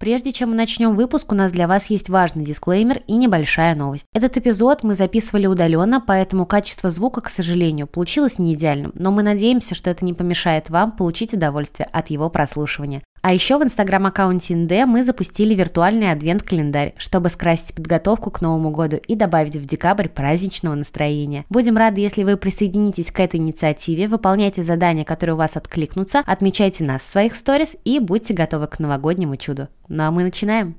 Прежде чем мы начнем выпуск, у нас для вас есть важный дисклеймер и небольшая новость. Этот эпизод мы записывали удаленно, поэтому качество звука, к сожалению, получилось не идеальным, но мы надеемся, что это не помешает вам получить удовольствие от его прослушивания. А еще в инстаграм-аккаунте НД мы запустили виртуальный адвент-календарь, чтобы скрасить подготовку к Новому году и добавить в декабрь праздничного настроения. Будем рады, если вы присоединитесь к этой инициативе, выполняйте задания, которые у вас откликнутся, отмечайте нас в своих сторис и будьте готовы к новогоднему чуду. Ну а мы начинаем.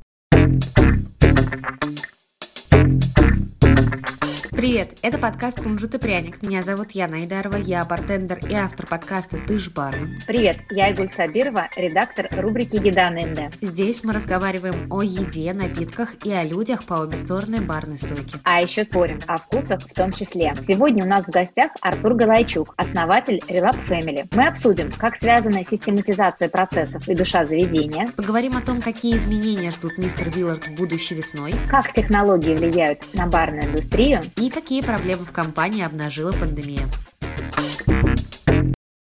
Привет, это подкаст «Кунжут и пряник». Меня зовут Яна Айдарова, я бартендер и автор подкаста «Ты ж бармен». Привет, я Айгуль Сабирова, редактор рубрики «Еда на НД». Здесь мы разговариваем о еде, напитках и о людях по обе стороны барной стойки. А еще спорим о вкусах в том числе. Сегодня у нас в гостях Артур Галайчук, основатель Relap Family. Мы обсудим, как связана систематизация процессов и душа заведения. Поговорим о том, какие изменения ждут мистер Виллард будущей весной. Как технологии влияют на барную индустрию. И какие проблемы в компании обнажила пандемия.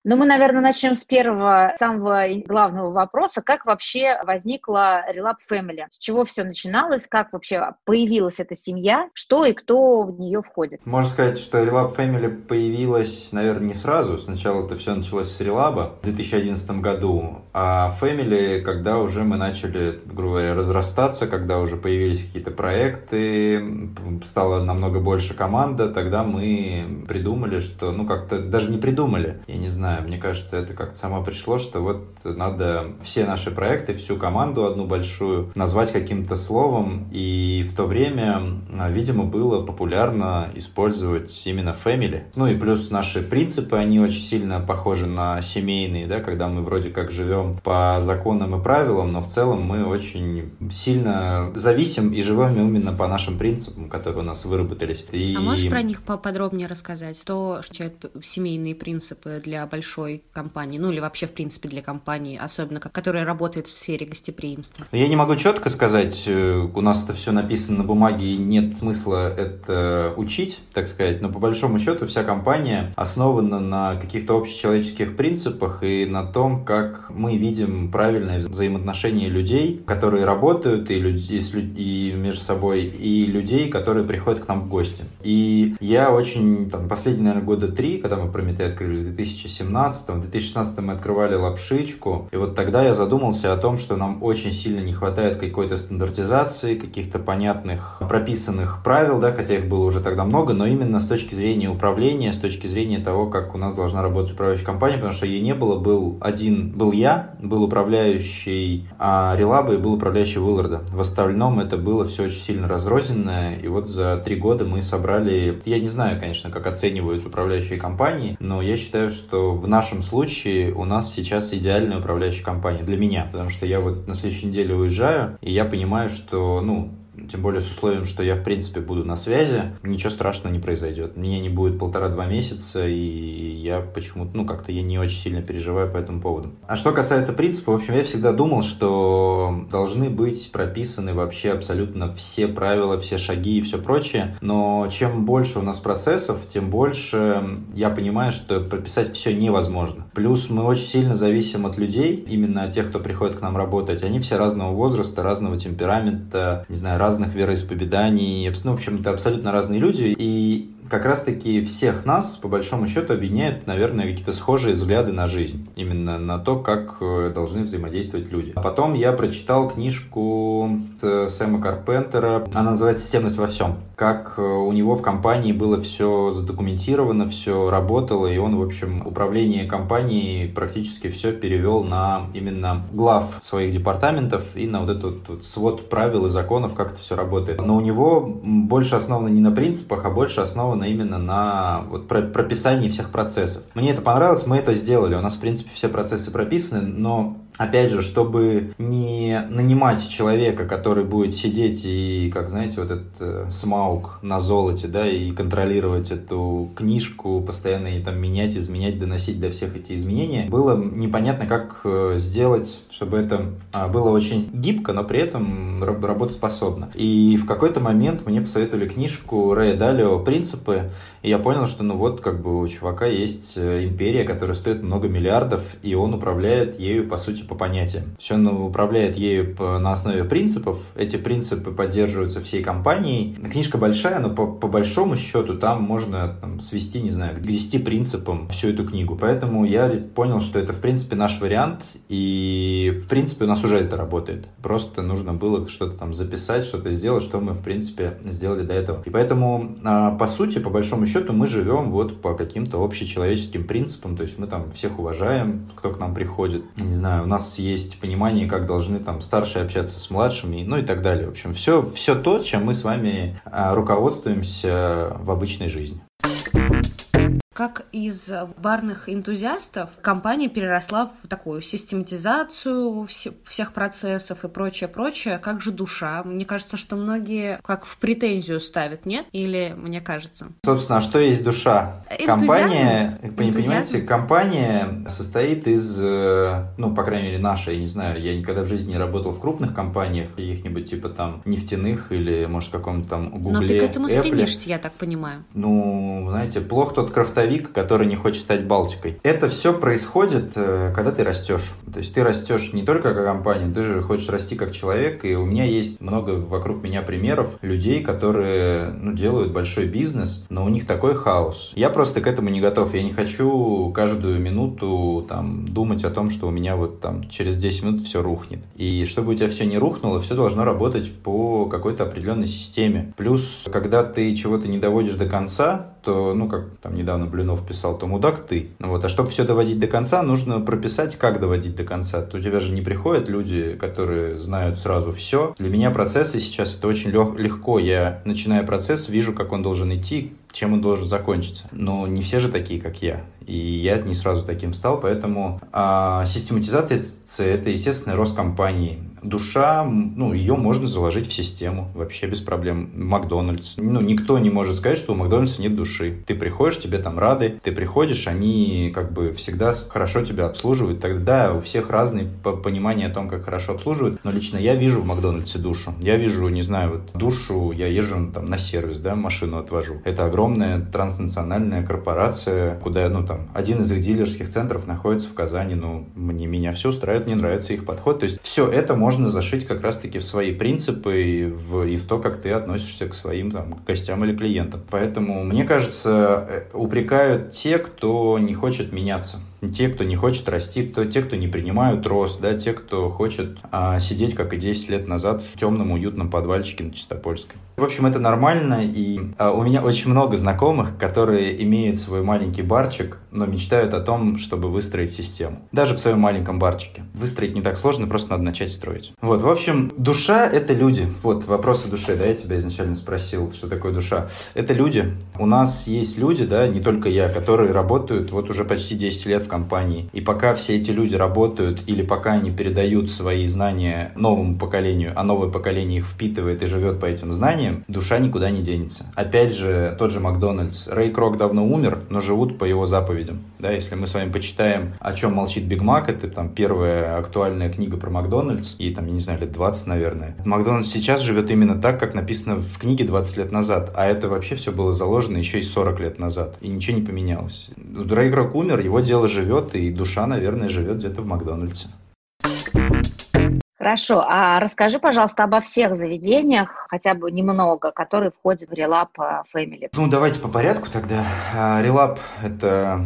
Ну, мы, наверное, начнем с первого, самого главного вопроса. Как вообще возникла Relap Family? С чего все начиналось? Как вообще появилась эта семья? Что и кто в нее входит? Можно сказать, что Relap Family появилась, наверное, не сразу. Сначала это все началось с Relab в 2011 году. А Family, когда уже мы начали, грубо говоря, разрастаться, когда уже появились какие-то проекты, стало намного больше команда, тогда мы придумали, что, ну, как-то даже не придумали, я не знаю, знаю, мне кажется, это как-то само пришло, что вот надо все наши проекты, всю команду одну большую назвать каким-то словом. И в то время, видимо, было популярно использовать именно family. Ну и плюс наши принципы, они очень сильно похожи на семейные, да, когда мы вроде как живем по законам и правилам, но в целом мы очень сильно зависим и живем именно по нашим принципам, которые у нас выработались. И... А можешь про них поподробнее рассказать? Что означают семейные принципы для большого большой компании, ну или вообще, в принципе, для компании, особенно которая работает в сфере гостеприимства? Я не могу четко сказать, э, у нас это все написано на бумаге, и нет смысла это учить, так сказать, но по большому счету вся компания основана на каких-то общечеловеческих принципах и на том, как мы видим правильное взаимоотношение людей, которые работают и, люди, и между собой, и людей, которые приходят к нам в гости. И я очень, там, последние, наверное, года три, когда мы Прометей открыли в 2017 2017. В 2016 мы открывали лапшичку. И вот тогда я задумался о том, что нам очень сильно не хватает какой-то стандартизации, каких-то понятных прописанных правил, да, хотя их было уже тогда много, но именно с точки зрения управления, с точки зрения того, как у нас должна работать управляющая компания, потому что ей не было, был один, был я, был управляющий а, Релаба и был управляющий Уилларда. В остальном это было все очень сильно разрозненное, и вот за три года мы собрали, я не знаю, конечно, как оценивают управляющие компании, но я считаю, что в нашем случае у нас сейчас идеальная управляющая компания для меня, потому что я вот на следующей неделе уезжаю, и я понимаю, что, ну, тем более с условием, что я, в принципе, буду на связи, ничего страшного не произойдет. Мне не будет полтора-два месяца, и я почему-то, ну, как-то я не очень сильно переживаю по этому поводу. А что касается принципа, в общем, я всегда думал, что должны быть прописаны вообще абсолютно все правила, все шаги и все прочее, но чем больше у нас процессов, тем больше я понимаю, что прописать все невозможно. Плюс мы очень сильно зависим от людей, именно от тех, кто приходит к нам работать. Они все разного возраста, разного темперамента, не знаю, разных вероисповеданий, ну, в общем, это абсолютно разные люди, и как раз-таки всех нас, по большому счету, объединяют, наверное, какие-то схожие взгляды на жизнь. Именно на то, как э, должны взаимодействовать люди. А потом я прочитал книжку Сэма Карпентера. Она называется «Системность во всем». Как э, у него в компании было все задокументировано, все работало, и он, в общем, управление компанией практически все перевел на именно глав своих департаментов и на вот этот вот свод правил и законов, как это все работает. Но у него больше основано не на принципах, а больше основано основана именно на вот, прописании всех процессов. Мне это понравилось, мы это сделали. У нас, в принципе, все процессы прописаны, но Опять же, чтобы не нанимать человека, который будет сидеть и, как знаете, вот этот э, смаук на золоте, да, и контролировать эту книжку, постоянно ее там менять, изменять, доносить до всех эти изменения, было непонятно, как э, сделать, чтобы это а, было очень гибко, но при этом работоспособно. И в какой-то момент мне посоветовали книжку Рэя Далио «Принципы», и я понял, что ну вот как бы у чувака есть э, империя, которая стоит много миллиардов, и он управляет ею, по сути, по понятиям. Все он управляет ею на основе принципов. Эти принципы поддерживаются всей компанией. Книжка большая, но по, по большому счету там можно там, свести, не знаю, к 10 принципам всю эту книгу. Поэтому я понял, что это, в принципе, наш вариант. И, в принципе, у нас уже это работает. Просто нужно было что-то там записать, что-то сделать, что мы, в принципе, сделали до этого. И поэтому, а, по сути, по большому счету, мы живем вот по каким-то общечеловеческим принципам. То есть мы там всех уважаем, кто к нам приходит. Не знаю, у нас есть понимание, как должны там старшие общаться с младшими, ну и так далее. В общем, все, все то, чем мы с вами а, руководствуемся в обычной жизни. Как из барных энтузиастов компания переросла в такую систематизацию всех процессов и прочее, прочее. Как же душа? Мне кажется, что многие как в претензию ставят, нет? Или мне кажется? Собственно, а что есть душа? Энтузиазм? Компания, Энтузиазм? понимаете, компания состоит из, э, ну, по крайней мере, наша, я не знаю, я никогда в жизни не работал в крупных компаниях, каких-нибудь типа там нефтяных или, может, каком-то там Гугле, Но ты к этому Apple. стремишься, я так понимаю. Ну, знаете, плохо тот крафтовик, фронтовик, который не хочет стать Балтикой. Это все происходит, э, когда ты растешь. То есть ты растешь не только как компания, ты же хочешь расти как человек. И у меня есть много вокруг меня примеров людей, которые ну, делают большой бизнес, но у них такой хаос. Я просто к этому не готов. Я не хочу каждую минуту там, думать о том, что у меня вот там через 10 минут все рухнет. И чтобы у тебя все не рухнуло, все должно работать по какой-то определенной системе. Плюс, когда ты чего-то не доводишь до конца, то, ну, как там недавно Блинов писал, то мудак ты. Вот. А чтобы все доводить до конца, нужно прописать, как доводить до конца. То у тебя же не приходят люди, которые знают сразу все. Для меня процессы сейчас это очень легко. Я, начиная процесс, вижу, как он должен идти, чем он должен закончиться. Но не все же такие, как я. И я не сразу таким стал, поэтому а, систематизация – это естественный рост компании душа, ну, ее можно заложить в систему вообще без проблем. Макдональдс. Ну, никто не может сказать, что у Макдональдса нет души. Ты приходишь, тебе там рады, ты приходишь, они как бы всегда хорошо тебя обслуживают. Тогда у всех разные понимания о том, как хорошо обслуживают. Но лично я вижу в Макдональдсе душу. Я вижу, не знаю, вот душу, я езжу там на сервис, да, машину отвожу. Это огромная транснациональная корпорация, куда, ну, там, один из их дилерских центров находится в Казани. Ну, мне, меня все устраивает, мне нравится их подход. То есть все это можно зашить как раз-таки в свои принципы и в, и в то, как ты относишься к своим там, гостям или клиентам. Поэтому, мне кажется, э, упрекают те, кто не хочет меняться те, кто не хочет расти, то те, кто не принимают рост, да, те, кто хочет а, сидеть, как и 10 лет назад, в темном уютном подвальчике на Чистопольской. В общем, это нормально, и а, у меня очень много знакомых, которые имеют свой маленький барчик, но мечтают о том, чтобы выстроить систему. Даже в своем маленьком барчике. Выстроить не так сложно, просто надо начать строить. Вот, в общем, душа — это люди. Вот, вопрос о душе, да, я тебя изначально спросил, что такое душа. Это люди. У нас есть люди, да, не только я, которые работают вот уже почти 10 лет в компании. И пока все эти люди работают или пока они передают свои знания новому поколению, а новое поколение их впитывает и живет по этим знаниям, душа никуда не денется. Опять же, тот же Макдональдс. Рэй Крок давно умер, но живут по его заповедям. Да, если мы с вами почитаем, о чем молчит Биг Мак, это там первая актуальная книга про Макдональдс, и там, я не знаю, лет 20, наверное. Макдональдс сейчас живет именно так, как написано в книге 20 лет назад, а это вообще все было заложено еще и 40 лет назад, и ничего не поменялось. Рэй Крок умер, его дело живет, и душа, наверное, живет где-то в Макдональдсе. Хорошо, а расскажи, пожалуйста, обо всех заведениях, хотя бы немного, которые входят в Relap Family. Ну, давайте по порядку тогда. Relap – это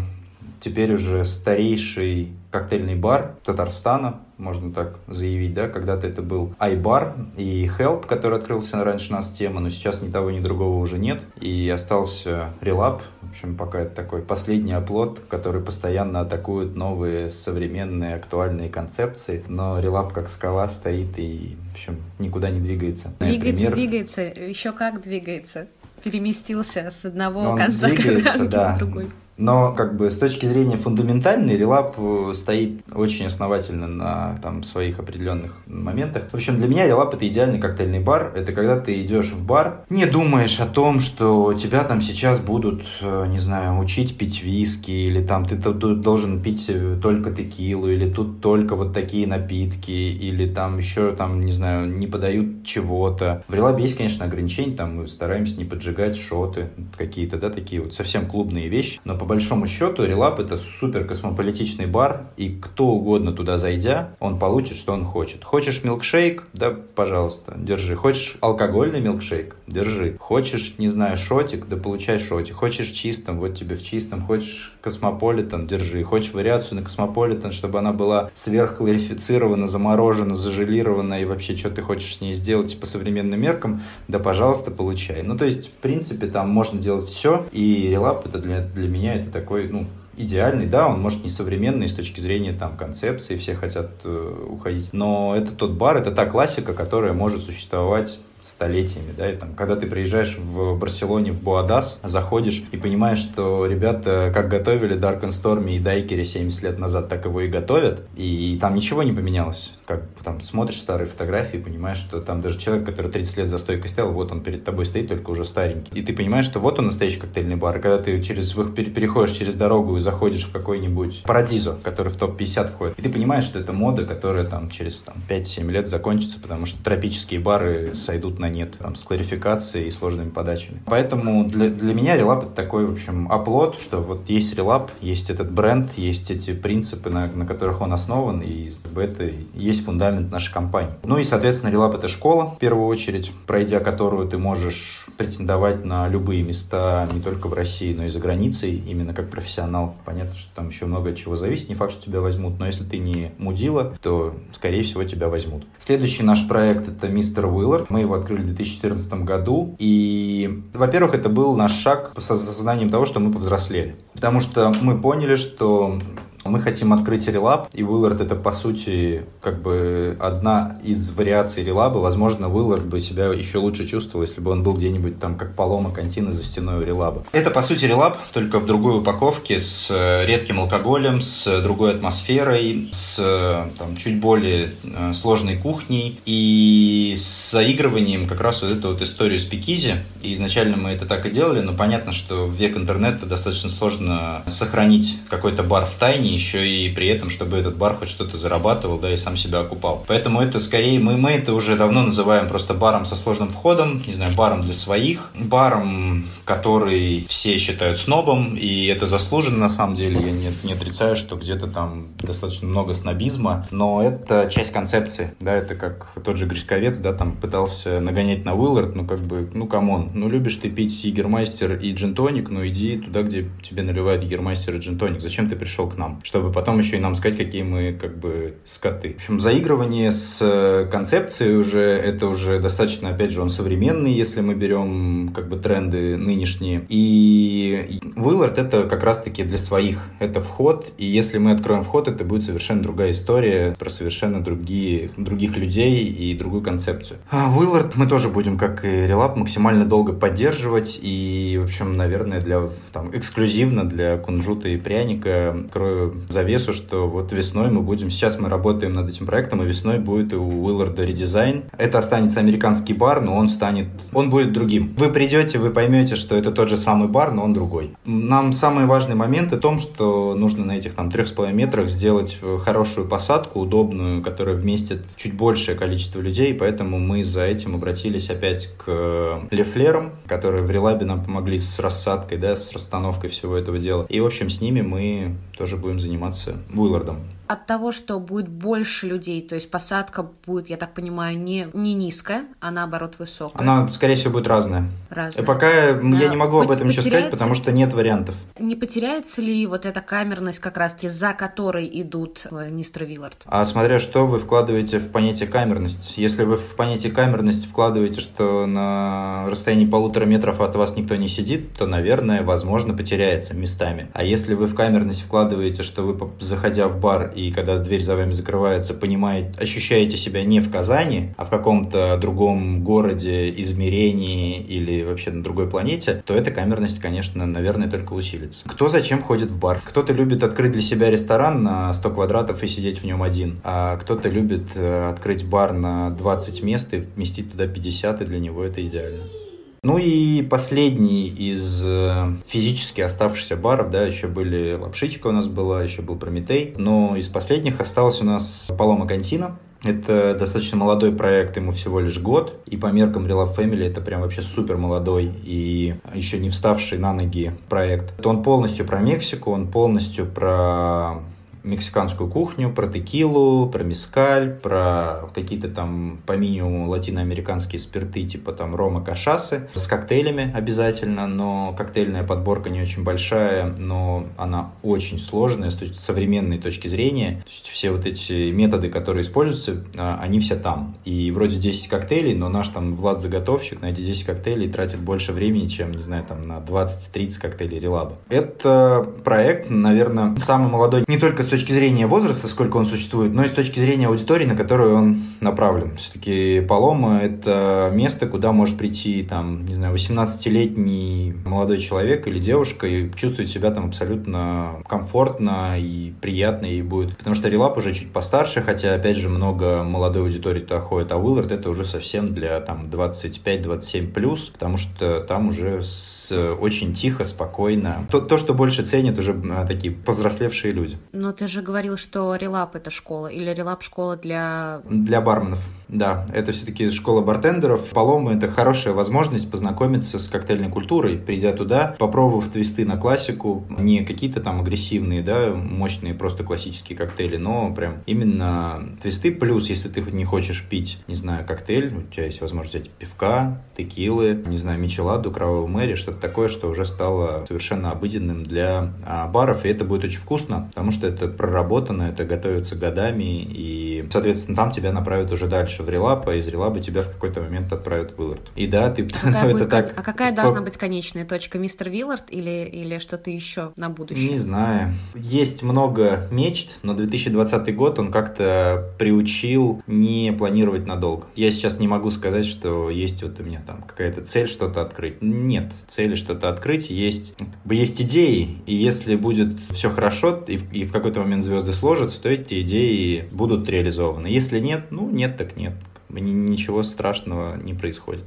теперь уже старейший коктейльный бар Татарстана, можно так заявить, да, когда-то это был iBar и Help, который открылся раньше нас тема, но сейчас ни того, ни другого уже нет, и остался Relap, в общем, пока это такой последний оплот, который постоянно атакует новые современные актуальные концепции, но Relap как скала стоит и, в общем, никуда не двигается. Двигается, Например, двигается, еще как двигается переместился с одного конца двигается, да. на другой. Но как бы с точки зрения фундаментальной релап э, стоит очень основательно на там, своих определенных моментах. В общем, для меня релап это идеальный коктейльный бар. Это когда ты идешь в бар, не думаешь о том, что тебя там сейчас будут, э, не знаю, учить пить виски, или там ты должен пить э, только текилу, или тут только вот такие напитки, или там еще там, не знаю, не подают чего-то. В релабе есть, конечно, ограничения, там мы стараемся не поджигать шоты какие-то, да, такие вот совсем клубные вещи, но по большому счету Релап это супер космополитичный бар, и кто угодно туда зайдя, он получит, что он хочет. Хочешь милкшейк? Да, пожалуйста, держи. Хочешь алкогольный милкшейк? Держи. Хочешь, не знаю, шотик? Да получай шотик. Хочешь чистым? Вот тебе в чистом. Хочешь космополитен? Держи. Хочешь вариацию на космополитен, чтобы она была сверхкларифицирована, заморожена, зажелирована и вообще, что ты хочешь с ней сделать по современным меркам? Да, пожалуйста, получай. Ну, то есть, в принципе, там можно делать все, и релап это для, для меня это такой, ну, идеальный, да, он может не современный с точки зрения там концепции, все хотят э, уходить, но это тот бар, это та классика, которая может существовать столетиями, да, и там, когда ты приезжаешь в Барселоне, в Буадас, заходишь и понимаешь, что ребята как готовили Dark and Stormy и Дайкере 70 лет назад, так его и готовят, и там ничего не поменялось. Как там смотришь старые фотографии, понимаешь, что там даже человек, который 30 лет за стойкой стоял, вот он перед тобой стоит, только уже старенький. И ты понимаешь, что вот он настоящий коктейльный бар. И когда ты через, переходишь через дорогу и заходишь в какой-нибудь Парадизо, который в топ-50 входит, и ты понимаешь, что это мода, которая там через там, 5-7 лет закончится, потому что тропические бары сойдут на нет, там, с кларификацией и сложными подачами. Поэтому для, для меня релап это такой, в общем, оплот, что вот есть релап, есть этот бренд, есть эти принципы, на, на которых он основан, и это есть фундамент нашей компании. Ну и, соответственно, релап это школа, в первую очередь, пройдя которую ты можешь претендовать на любые места не только в России, но и за границей, именно как профессионал. Понятно, что там еще много чего зависит, не факт, что тебя возьмут, но если ты не мудила, то, скорее всего, тебя возьмут. Следующий наш проект это Мистер Уиллард. Мы его открыли в 2014 году. И, во-первых, это был наш шаг с осознанием того, что мы повзрослели. Потому что мы поняли, что мы хотим открыть релаб, и Willard это, по сути, как бы одна из вариаций релаба. Возможно, Willard бы себя еще лучше чувствовал, если бы он был где-нибудь там, как Палома Кантина за стеной у релаба. Это, по сути, релаб, только в другой упаковке, с э, редким алкоголем, с другой атмосферой, с там, чуть более э, сложной кухней и с заигрыванием как раз вот эту вот историю с Пикизи. И изначально мы это так и делали, но понятно, что в век интернета достаточно сложно сохранить какой-то бар в тайне, еще и при этом, чтобы этот бар хоть что-то зарабатывал, да, и сам себя окупал. Поэтому это скорее, мы, мы это уже давно называем просто баром со сложным входом, не знаю, баром для своих, баром, который все считают снобом, и это заслуженно на самом деле, я не, не отрицаю, что где-то там достаточно много снобизма, но это часть концепции, да, это как тот же Гришковец, да, там пытался нагонять на Willard, ну как бы, ну come on, ну любишь ты пить Егермейстер и джин-тоник, ну иди туда, где тебе наливают Егермейстер и джин-тоник, зачем ты пришел к нам? Чтобы потом еще и нам сказать, какие мы как бы скоты. В общем, заигрывание с э, концепцией уже, это уже достаточно, опять же, он современный, если мы берем как бы тренды нынешние. И Willard это как раз-таки для своих, это вход, и если мы откроем вход, это будет совершенно другая история про совершенно другие, других людей и другую концепцию. А Willard мы тоже будем, как и Relap, максимально долго поддерживать, и, в общем, наверное, для там, эксклюзивно для кунжута и пряника открою завесу, что вот весной мы будем, сейчас мы работаем над этим проектом, и весной будет у Уилларда редизайн. Это останется американский бар, но он станет, он будет другим. Вы придете, вы поймете, что это тот же самый бар, но он другой. Нам самый важный момент в том, что нужно на этих там трех с половиной метрах сделать э, хорошую посадку, удобную, которая вместит чуть большее количество людей, поэтому мы за этим обратились опять к э, Лефлерам, которые в Релабе нам помогли с рассадкой, да, с расстановкой всего этого дела. И, в общем, с ними мы тоже будем заниматься Уиллардом от того, что будет больше людей, то есть посадка будет, я так понимаю, не, не низкая, а наоборот высокая. Она, скорее всего, будет разная. Разная. И пока да. я не могу об этом еще сказать, потому что нет вариантов. Не потеряется ли вот эта камерность, как раз-таки за которой идут Мистер Виллард? А смотря что вы вкладываете в понятие камерность. Если вы в понятие камерность вкладываете, что на расстоянии полутора метров от вас никто не сидит, то, наверное, возможно, потеряется местами. А если вы в камерность вкладываете, что вы, заходя в бар и когда дверь за вами закрывается, понимаете, ощущаете себя не в Казани, а в каком-то другом городе, измерении или вообще на другой планете, то эта камерность, конечно, наверное, только усилится. Кто зачем ходит в бар? Кто-то любит открыть для себя ресторан на 100 квадратов и сидеть в нем один, а кто-то любит э, открыть бар на 20 мест и вместить туда 50, и для него это идеально. Ну и последний из э, физически оставшихся баров, да, еще были Лапшичка у нас была, еще был Прометей, но из последних осталась у нас Палома Кантина, Это достаточно молодой проект, ему всего лишь год, и по меркам Relove Family это прям вообще супер молодой и еще не вставший на ноги проект. Он полностью про Мексику, он полностью про мексиканскую кухню, про текилу, про мискаль, про какие-то там по минимуму латиноамериканские спирты, типа там рома кашасы, с коктейлями обязательно, но коктейльная подборка не очень большая, но она очень сложная с современной точки зрения. То есть все вот эти методы, которые используются, а, они все там. И вроде 10 коктейлей, но наш там Влад заготовщик на эти 10 коктейлей тратит больше времени, чем, не знаю, там на 20-30 коктейлей релаба. Это проект, наверное, самый молодой не только с точки зрения возраста, сколько он существует, но и с точки зрения аудитории, на которую он направлен. Все-таки Палома — это место, куда может прийти, там, не знаю, 18-летний молодой человек или девушка и чувствовать себя там абсолютно комфортно и приятно ей будет. Потому что Релап уже чуть постарше, хотя, опять же, много молодой аудитории туда ходит, а Уиллард — это уже совсем для там 25-27+, плюс, потому что там уже с очень тихо, спокойно. То, то, что больше ценят уже а, такие повзрослевшие люди. Но ты же говорил, что релап это школа, или релап школа для... Для барменов, да. Это все-таки школа бартендеров. Палома — это хорошая возможность познакомиться с коктейльной культурой, придя туда, попробовав твисты на классику, не какие-то там агрессивные, да, мощные просто классические коктейли, но прям именно твисты. Плюс, если ты не хочешь пить, не знаю, коктейль, у тебя есть возможность взять пивка, текилы, не знаю, мичеладу, кровавую мэри, что-то такое, что уже стало совершенно обыденным для а, баров, и это будет очень вкусно, потому что это проработано, это готовится годами, и, соответственно, там тебя направят уже дальше в релап, а из релаба тебя в какой-то момент отправят в Уиллард. И да, ты... Какая будет, так... А какая должна быть конечная точка? Мистер Виллард или, или что-то еще на будущее? Не знаю. Есть много мечт, но 2020 год он как-то приучил не планировать надолго. Я сейчас не могу сказать, что есть вот у меня там какая-то цель что-то открыть. Нет, цели что-то открыть, есть, есть идеи, и если будет все хорошо, и, и в какой-то момент звезды сложатся, то эти идеи будут реализованы. Если нет, ну нет так нет. Ничего страшного не происходит.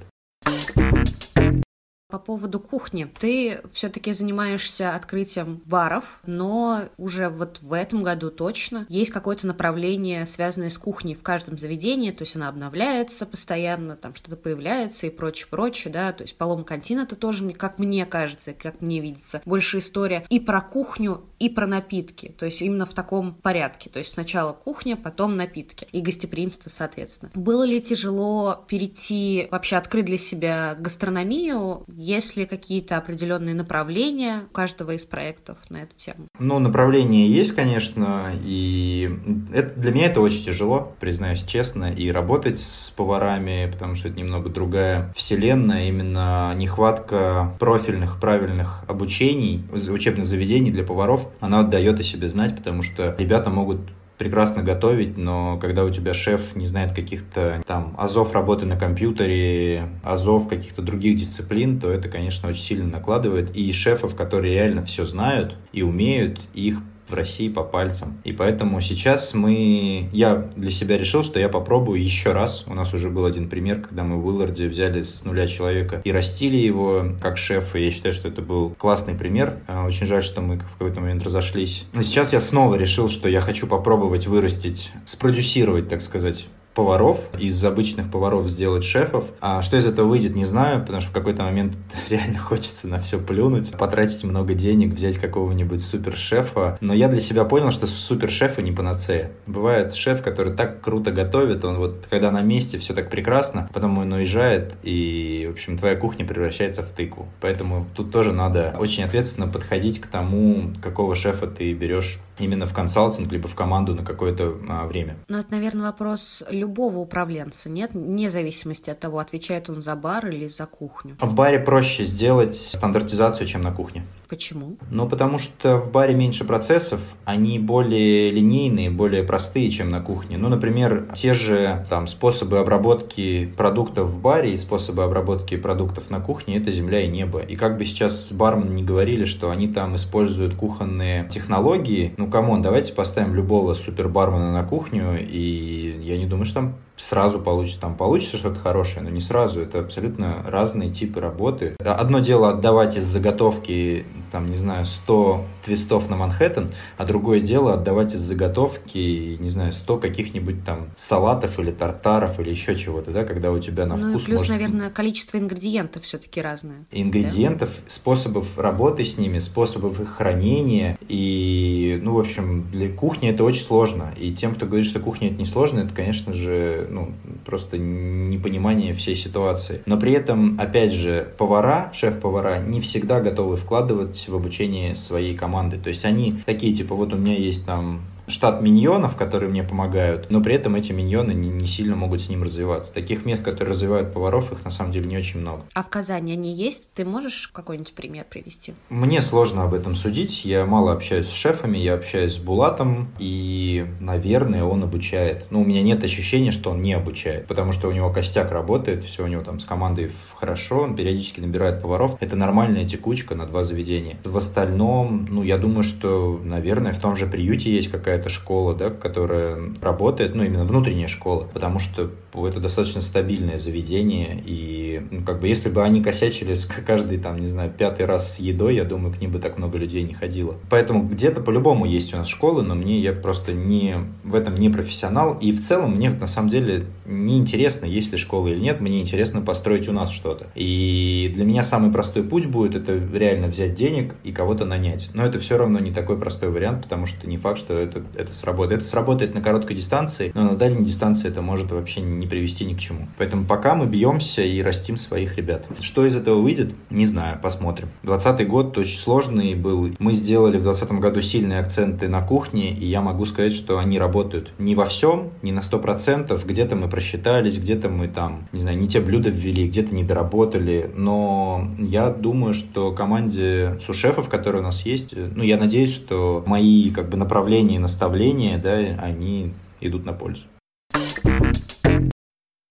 По поводу кухни. Ты все-таки занимаешься открытием баров, но уже вот в этом году точно есть какое-то направление, связанное с кухней в каждом заведении, то есть она обновляется постоянно, там что-то появляется и прочее, прочее, да, то есть Полом Кантин это тоже, как мне кажется, как мне видится, больше история и про кухню, и про напитки, то есть именно в таком порядке, то есть сначала кухня, потом напитки и гостеприимство, соответственно. Было ли тяжело перейти, вообще открыть для себя гастрономию, есть ли какие-то определенные направления у каждого из проектов на эту тему? Ну, направления есть, конечно, и это, для меня это очень тяжело, признаюсь честно, и работать с поварами, потому что это немного другая вселенная, именно нехватка профильных, правильных обучений, учебных заведений для поваров, она дает о себе знать, потому что ребята могут прекрасно готовить, но когда у тебя шеф не знает каких-то там азов работы на компьютере, азов каких-то других дисциплин, то это, конечно, очень сильно накладывает. И шефов, которые реально все знают и умеют, их в России по пальцам. И поэтому сейчас мы... Я для себя решил, что я попробую еще раз. У нас уже был один пример, когда мы в Уилларде взяли с нуля человека и растили его как шеф. И я считаю, что это был классный пример. А, очень жаль, что мы в какой-то момент разошлись. Но сейчас я снова решил, что я хочу попробовать вырастить, спродюсировать, так сказать, поваров, из обычных поваров сделать шефов. А что из этого выйдет, не знаю, потому что в какой-то момент реально хочется на все плюнуть, потратить много денег, взять какого-нибудь супер-шефа. Но я для себя понял, что супер-шефы не панацея. Бывает шеф, который так круто готовит, он вот, когда на месте, все так прекрасно, потом он уезжает, и, в общем, твоя кухня превращается в тыкву. Поэтому тут тоже надо очень ответственно подходить к тому, какого шефа ты берешь именно в консалтинг, либо в команду на какое-то а, время. Ну, это, наверное, вопрос любого управленца, нет? Вне зависимости от того, отвечает он за бар или за кухню. В баре проще сделать стандартизацию, чем на кухне. Почему? Ну, потому что в баре меньше процессов, они более линейные, более простые, чем на кухне. Ну, например, те же там способы обработки продуктов в баре и способы обработки продуктов на кухне – это земля и небо. И как бы сейчас бармены ни говорили, что они там используют кухонные технологии, ну, come on, давайте поставим любого супербармена на кухню, и я не думаю, что там сразу получится, там получится что-то хорошее, но не сразу. Это абсолютно разные типы работы. Одно дело отдавать из заготовки, там, не знаю, 100 твистов на Манхэттен, а другое дело отдавать из заготовки, не знаю, 100 каких-нибудь там салатов или тартаров или еще чего-то, да, когда у тебя на ну вкус и плюс, может... наверное, количество ингредиентов все-таки разное. Ингредиентов, да? способов работы с ними, способов их хранения. И, ну, в общем, для кухни это очень сложно. И тем, кто говорит, что кухня это не сложно, это, конечно же, ну, просто непонимание всей ситуации. Но при этом, опять же, повара, шеф-повара не всегда готовы вкладывать в обучение своей команды. То есть они такие, типа, вот у меня есть там штат миньонов, которые мне помогают, но при этом эти миньоны не, не сильно могут с ним развиваться. Таких мест, которые развивают поваров, их на самом деле не очень много. А в Казани они есть? Ты можешь какой-нибудь пример привести? Мне сложно об этом судить. Я мало общаюсь с шефами, я общаюсь с Булатом, и, наверное, он обучает. Но у меня нет ощущения, что он не обучает, потому что у него костяк работает, все у него там с командой хорошо, он периодически набирает поваров. Это нормальная текучка на два заведения. В остальном, ну, я думаю, что, наверное, в том же приюте есть какая какая-то школа, да, которая работает, ну, именно внутренняя школа, потому что это достаточно стабильное заведение, и, ну, как бы, если бы они косячили каждый, там, не знаю, пятый раз с едой, я думаю, к ним бы так много людей не ходило. Поэтому где-то по-любому есть у нас школы, но мне, я просто не, в этом не профессионал, и в целом мне, на самом деле, не интересно, есть ли школа или нет, мне интересно построить у нас что-то. И для меня самый простой путь будет, это реально взять денег и кого-то нанять. Но это все равно не такой простой вариант, потому что не факт, что это это сработает. Это сработает на короткой дистанции, но на дальней дистанции это может вообще не привести ни к чему. Поэтому пока мы бьемся и растим своих ребят. Что из этого выйдет, не знаю, посмотрим. 20 год очень сложный был. Мы сделали в 20 году сильные акценты на кухне, и я могу сказать, что они работают не во всем, не на 100%. Где-то мы просчитались, где-то мы там, не знаю, не те блюда ввели, где-то не доработали. Но я думаю, что команде сушефов, которые у нас есть, ну, я надеюсь, что мои как бы направления и наставления, да, они идут на пользу.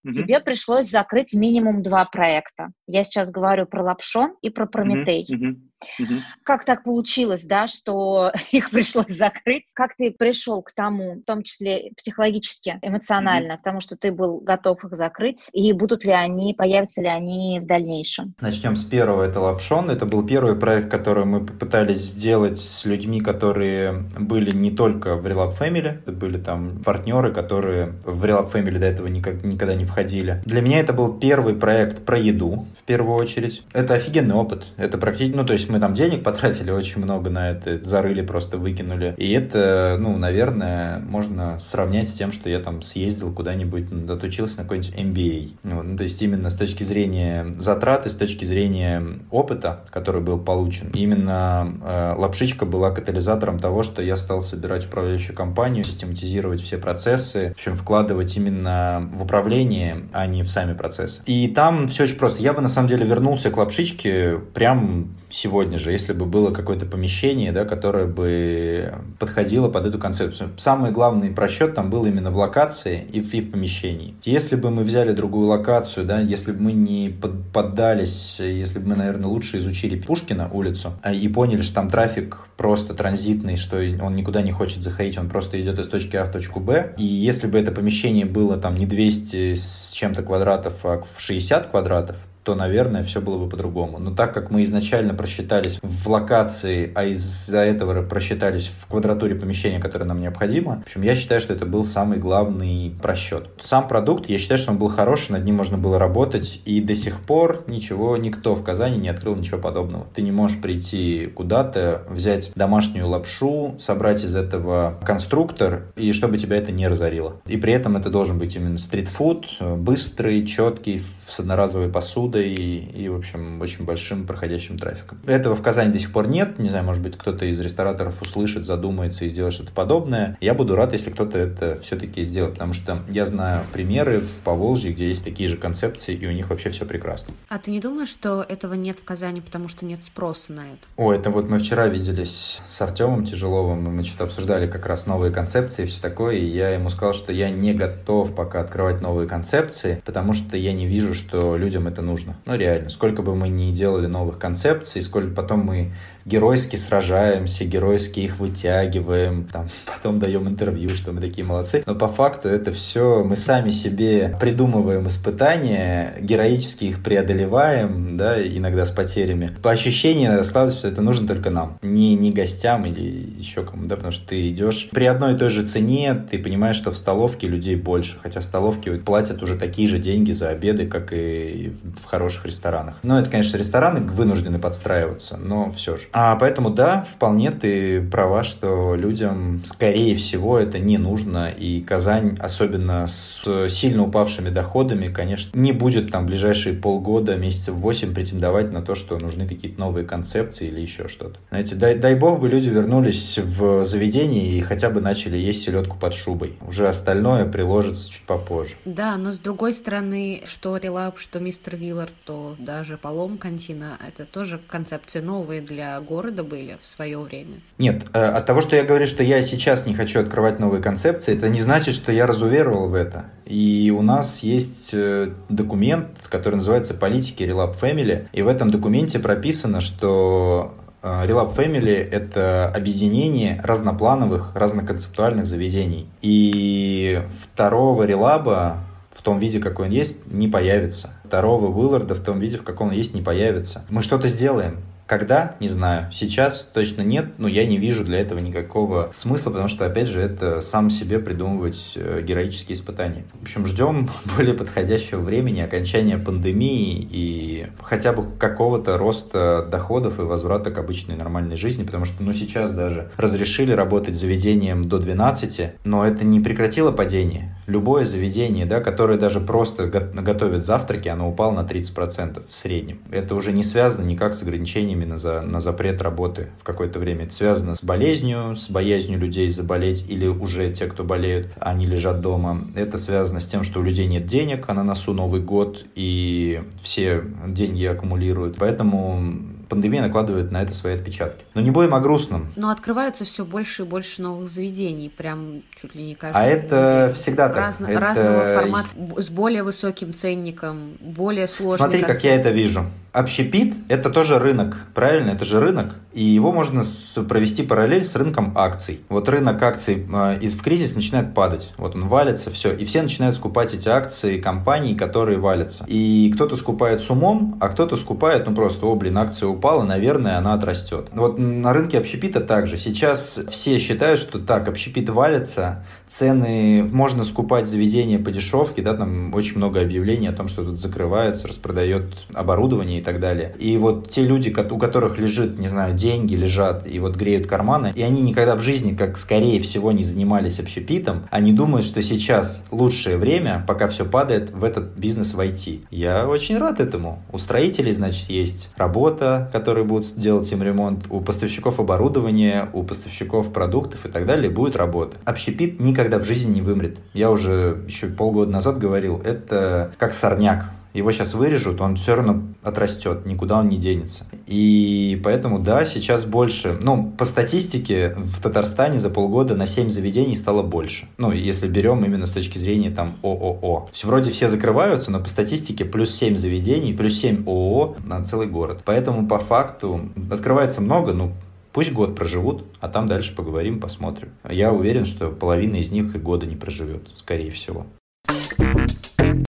Тебе пришлось закрыть минимум два проекта. Я сейчас говорю про Лапшон и про Прометей. Mm-hmm. Угу. Как так получилось, да, что их пришлось закрыть? Как ты пришел к тому, в том числе психологически, эмоционально, угу. к тому, что ты был готов их закрыть? И будут ли они, появятся ли они в дальнейшем? Начнем с первого, это Лапшон. Это был первый проект, который мы попытались сделать с людьми, которые были не только в Relap Family, это были там партнеры, которые в Relap Family до этого никак, никогда не входили. Для меня это был первый проект про еду, в первую очередь. Это офигенный опыт. Это практически, ну, то есть мы там денег потратили очень много на это, зарыли, просто выкинули. И это, ну, наверное, можно сравнять с тем, что я там съездил куда-нибудь, отучился на какой-нибудь MBA. Вот, ну, то есть именно с точки зрения затрат с точки зрения опыта, который был получен. Именно э, лапшичка была катализатором того, что я стал собирать управляющую компанию, систематизировать все процессы, в общем, вкладывать именно в управление, а не в сами процессы. И там все очень просто. Я бы на самом деле вернулся к лапшичке прям сегодня же, если бы было какое-то помещение, да, которое бы подходило под эту концепцию. Самый главный просчет там был именно в локации и в, и в помещении. Если бы мы взяли другую локацию, да, если бы мы не под, поддались, если бы мы, наверное, лучше изучили Пушкина улицу а, и поняли, что там трафик просто транзитный, что он никуда не хочет заходить, он просто идет из точки А в точку Б. И если бы это помещение было там не 200 с чем-то квадратов, а в 60 квадратов, то, наверное, все было бы по-другому. Но так как мы изначально просчитались в локации, а из-за этого просчитались в квадратуре помещения, которое нам необходимо, в общем, я считаю, что это был самый главный просчет. Сам продукт, я считаю, что он был хороший, над ним можно было работать, и до сих пор ничего, никто в Казани не открыл ничего подобного. Ты не можешь прийти куда-то, взять домашнюю лапшу, собрать из этого конструктор, и чтобы тебя это не разорило. И при этом это должен быть именно стритфуд, быстрый, четкий, с одноразовой посудой, посудой и, в общем, очень большим проходящим трафиком. Этого в Казани до сих пор нет. Не знаю, может быть, кто-то из рестораторов услышит, задумается и сделает что-то подобное. Я буду рад, если кто-то это все-таки сделает, потому что я знаю примеры в Поволжье, где есть такие же концепции, и у них вообще все прекрасно. А ты не думаешь, что этого нет в Казани, потому что нет спроса на это? О, это вот мы вчера виделись с Артемом Тяжеловым, и мы что-то обсуждали как раз новые концепции и все такое, и я ему сказал, что я не готов пока открывать новые концепции, потому что я не вижу, что людям это нужно. Ну, реально. Сколько бы мы ни делали новых концепций, сколько потом мы геройски сражаемся, геройски их вытягиваем, там, потом даем интервью, что мы такие молодцы. Но по факту это все мы сами себе придумываем испытания, героически их преодолеваем, да, иногда с потерями. По ощущению складывается, что это нужно только нам, не, не гостям или еще кому, да, потому что ты идешь при одной и той же цене, ты понимаешь, что в столовке людей больше, хотя в столовке платят уже такие же деньги за обеды, как и в хороших ресторанах. Ну, это, конечно, рестораны вынуждены подстраиваться, но все же. А поэтому, да, вполне ты права, что людям, скорее всего, это не нужно, и Казань, особенно с сильно упавшими доходами, конечно, не будет там ближайшие полгода, месяцев 8 претендовать на то, что нужны какие-то новые концепции или еще что-то. Знаете, дай, дай бог бы люди вернулись в заведение и хотя бы начали есть селедку под шубой. Уже остальное приложится чуть попозже. Да, но с другой стороны, что Релап, что Мистер Виллард, то даже Полом Кантина, это тоже концепции новые для города были в свое время. Нет, э, от того, что я говорю, что я сейчас не хочу открывать новые концепции, это не значит, что я разуверовал в это. И у нас есть э, документ, который называется «Политики Relap Family», и в этом документе прописано, что э, Relap Family — это объединение разноплановых, разноконцептуальных заведений. И второго релаба в том виде, какой он есть, не появится. Второго Уилларда в том виде, в каком он есть, не появится. Мы что-то сделаем. Когда? Не знаю. Сейчас точно нет, но я не вижу для этого никакого смысла, потому что, опять же, это сам себе придумывать э, героические испытания. В общем, ждем более подходящего времени, окончания пандемии и хотя бы какого-то роста доходов и возврата к обычной нормальной жизни, потому что, ну, сейчас даже разрешили работать заведением до 12, но это не прекратило падение. Любое заведение, да, которое даже просто готовит завтраки, оно упало на 30% в среднем. Это уже не связано никак с ограничениями именно за, на запрет работы в какое-то время. Это связано с болезнью, с боязнью людей заболеть или уже те, кто болеют, они лежат дома. Это связано с тем, что у людей нет денег, а на носу Новый год, и все деньги аккумулируют. Поэтому пандемия накладывает на это свои отпечатки. Но не будем о грустном. Но открываются все больше и больше новых заведений, прям чуть ли не каждый. А это неделю. всегда так. Разно, это... Разного формата, с более высоким ценником, более сложным. Смотри, как я это вижу. Общепит – это тоже рынок, правильно? Это же рынок, и его можно провести параллель с рынком акций. Вот рынок акций э, из в кризис начинает падать, вот он валится, все, и все начинают скупать эти акции компаний, которые валятся. И кто-то скупает с умом, а кто-то скупает, ну просто, о, блин, акция упала, наверное, она отрастет. Вот на рынке общепита также. Сейчас все считают, что так, общепит валится, цены, можно скупать заведения по дешевке, да, там очень много объявлений о том, что тут закрывается, распродает оборудование и так далее. И вот те люди, у которых лежит, не знаю, деньги лежат и вот греют карманы, и они никогда в жизни, как скорее всего, не занимались общепитом, они думают, что сейчас лучшее время, пока все падает, в этот бизнес войти. Я очень рад этому. У строителей, значит, есть работа, которые будут делать им ремонт, у поставщиков оборудования, у поставщиков продуктов и так далее будет работа. Общепит никогда в жизни не вымрет. Я уже еще полгода назад говорил, это как сорняк его сейчас вырежут, он все равно отрастет, никуда он не денется. И поэтому, да, сейчас больше, ну, по статистике в Татарстане за полгода на 7 заведений стало больше. Ну, если берем именно с точки зрения там ООО. То есть вроде все закрываются, но по статистике плюс 7 заведений, плюс 7 ООО на целый город. Поэтому по факту открывается много, ну, Пусть год проживут, а там дальше поговорим, посмотрим. Я уверен, что половина из них и года не проживет, скорее всего.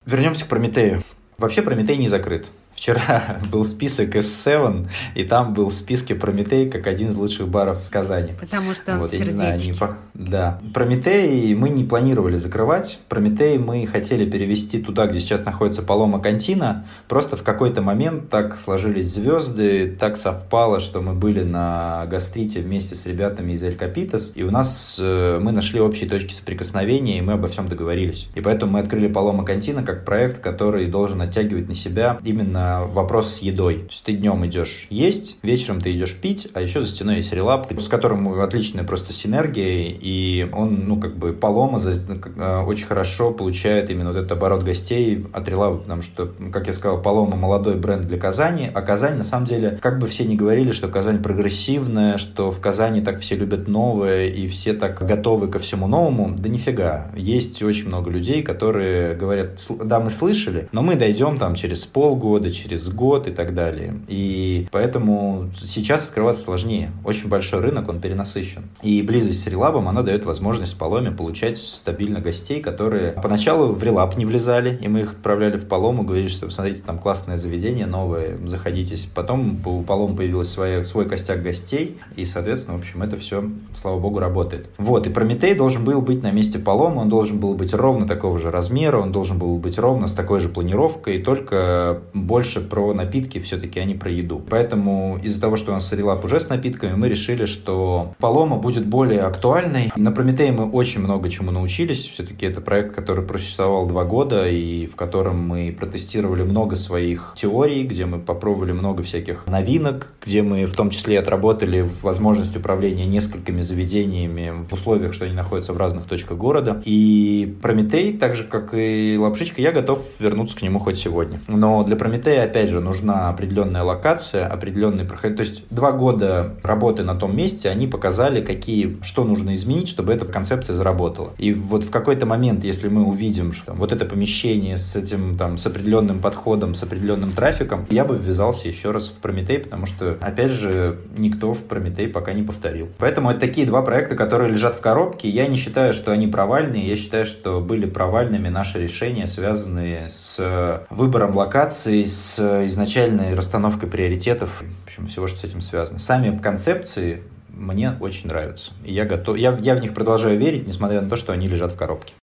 Вернемся к Прометею. Вообще Прометей не закрыт. Вчера был список S7, и там был в списке Прометей как один из лучших баров в Казани. Потому что вот, я не знаю, они... Да. Прометей мы не планировали закрывать. Прометей мы хотели перевести туда, где сейчас находится Палома Кантина. Просто в какой-то момент так сложились звезды, так совпало, что мы были на гастрите вместе с ребятами из Эль Капитас, и у нас э, мы нашли общие точки соприкосновения, и мы обо всем договорились. И поэтому мы открыли Палома Кантина как проект, который должен оттягивать на себя именно вопрос с едой. То есть ты днем идешь есть, вечером ты идешь пить, а еще за стеной есть релап, с которым отличная просто синергия, и он, ну, как бы полома за, э, очень хорошо получает именно вот этот оборот гостей от релапа, потому что, как я сказал, полома молодой бренд для Казани, а Казань, на самом деле, как бы все не говорили, что Казань прогрессивная, что в Казани так все любят новое, и все так готовы ко всему новому, да нифига. Есть очень много людей, которые говорят, да, мы слышали, но мы дойдем там через полгода, через год и так далее. И поэтому сейчас открываться сложнее. Очень большой рынок, он перенасыщен. И близость с релабом, она дает возможность Паломе получать стабильно гостей, которые поначалу в релаб не влезали, и мы их отправляли в Палому, говорили, что посмотрите, там классное заведение новое, заходитесь. Потом у Палом появился свой, свой костяк гостей, и, соответственно, в общем, это все, слава богу, работает. Вот, и Прометей должен был быть на месте Палома, он должен был быть ровно такого же размера, он должен был быть ровно с такой же планировкой, только больше про напитки все-таки, а не про еду. Поэтому из-за того, что у нас релап уже с напитками, мы решили, что Палома будет более актуальной. На Прометее мы очень много чему научились. Все-таки это проект, который просуществовал два года, и в котором мы протестировали много своих теорий, где мы попробовали много всяких новинок, где мы в том числе отработали возможность управления несколькими заведениями в условиях, что они находятся в разных точках города. И Прометей, так же как и Лапшичка, я готов вернуться к нему хоть сегодня. Но для Прометея, опять же, нужна определенная локация, определенный проход. То есть два года работы на том месте, они показали, какие, что нужно изменить, чтобы эта концепция заработала. И вот в какой-то момент, если мы увидим, что там, вот это помещение с этим, там, с определенным подходом, с определенным трафиком, я бы ввязался еще раз в Прометей, потому что, опять же, никто в Прометей пока не повторил. Поэтому это такие два проекта, которые лежат в коробке. Я не считаю, что они провальные. Я считаю, что были провальными наши решения, связанные с выбором локации, с изначальной расстановкой приоритетов, в общем, всего, что с этим связано. Сами концепции мне очень нравятся. И я готов, я, я в них продолжаю верить, несмотря на то, что они лежат в коробке.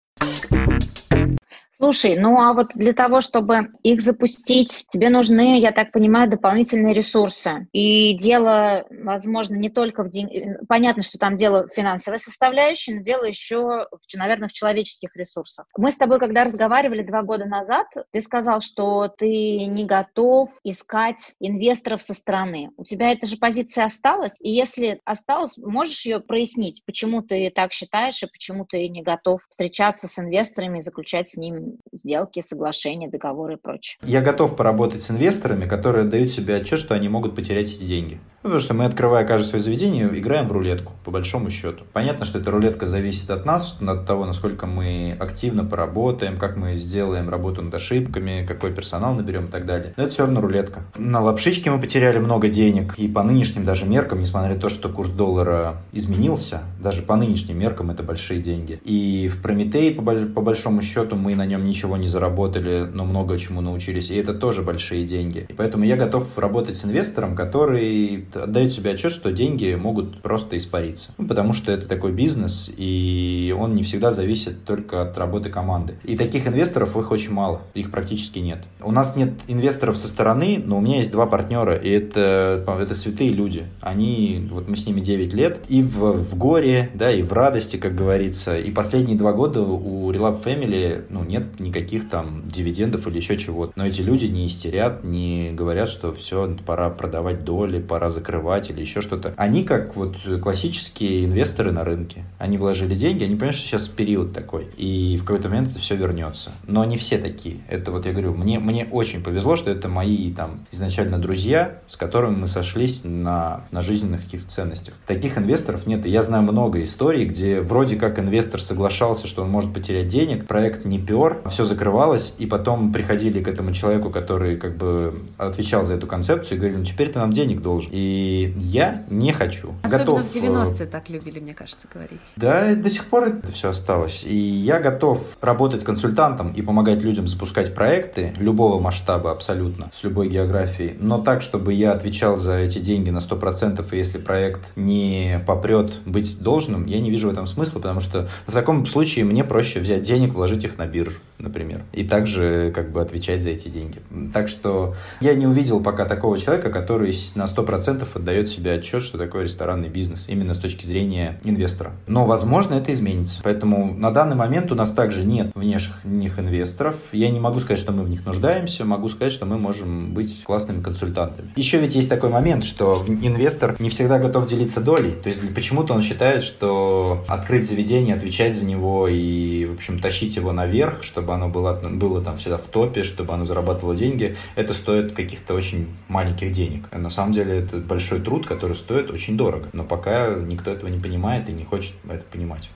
Слушай, ну а вот для того, чтобы их запустить, тебе нужны, я так понимаю, дополнительные ресурсы. И дело, возможно, не только в деньгах. Понятно, что там дело в финансовой составляющей, но дело еще, наверное, в человеческих ресурсах. Мы с тобой, когда разговаривали два года назад, ты сказал, что ты не готов искать инвесторов со стороны. У тебя эта же позиция осталась? И если осталась, можешь ее прояснить, почему ты так считаешь и почему ты не готов встречаться с инвесторами и заключать с ними сделки, соглашения, договоры и прочее. Я готов поработать с инвесторами, которые дают себе отчет, что они могут потерять эти деньги. Ну, потому что мы, открывая каждое свое заведение, играем в рулетку, по большому счету. Понятно, что эта рулетка зависит от нас, от того, насколько мы активно поработаем, как мы сделаем работу над ошибками, какой персонал наберем и так далее. Но это все равно рулетка. На лапшичке мы потеряли много денег, и по нынешним даже меркам, несмотря на то, что курс доллара изменился, даже по нынешним меркам это большие деньги. И в Прометей, по, по большому счету, мы на нем ничего не заработали, но много чему научились, и это тоже большие деньги. И поэтому я готов работать с инвестором, который отдает себе отчет, что деньги могут просто испариться. Ну, потому что это такой бизнес, и он не всегда зависит только от работы команды. И таких инвесторов их очень мало, их практически нет. У нас нет инвесторов со стороны, но у меня есть два партнера, и это, это святые люди. Они, вот мы с ними 9 лет, и в, в горе, да, и в радости, как говорится. И последние два года у Relap Family, ну, нет никаких там дивидендов или еще чего-то. Но эти люди не истерят, не говорят, что все, пора продавать доли, пора закрывать или еще что-то. Они как вот классические инвесторы на рынке. Они вложили деньги, они понимают, что сейчас период такой, и в какой-то момент это все вернется. Но не все такие. Это вот я говорю, мне, мне очень повезло, что это мои там изначально друзья, с которыми мы сошлись на, на жизненных каких-то ценностях. Таких инвесторов нет. И я знаю много историй, где вроде как инвестор соглашался, что он может потерять денег, проект не пер, все закрывалось, и потом приходили к этому человеку, который как бы отвечал за эту концепцию, и говорили, ну теперь ты нам денег должен. И я не хочу. Особенно готов... в 90-е э, так любили, мне кажется, говорить. Да, до сих пор это все осталось. И я готов работать консультантом и помогать людям запускать проекты любого масштаба абсолютно, с любой географией, но так, чтобы я отвечал за эти деньги на 100%, и если проект не попрет быть должным, я не вижу в этом смысла, потому что в таком случае мне проще взять денег, вложить их на биржу, например, и также как бы отвечать за эти деньги. Так что я не увидел пока такого человека, который на 100% процентов отдает себе отчет, что такое ресторанный бизнес, именно с точки зрения инвестора. Но, возможно, это изменится. Поэтому на данный момент у нас также нет внешних инвесторов. Я не могу сказать, что мы в них нуждаемся, могу сказать, что мы можем быть классными консультантами. Еще ведь есть такой момент, что инвестор не всегда готов делиться долей. То есть почему-то он считает, что открыть заведение, отвечать за него и, в общем, тащить его наверх, чтобы оно было, было там всегда в топе, чтобы оно зарабатывало деньги, это стоит каких-то очень маленьких денег. На самом деле это большой труд, который стоит очень дорого. Но пока никто этого не понимает и не хочет это понимать.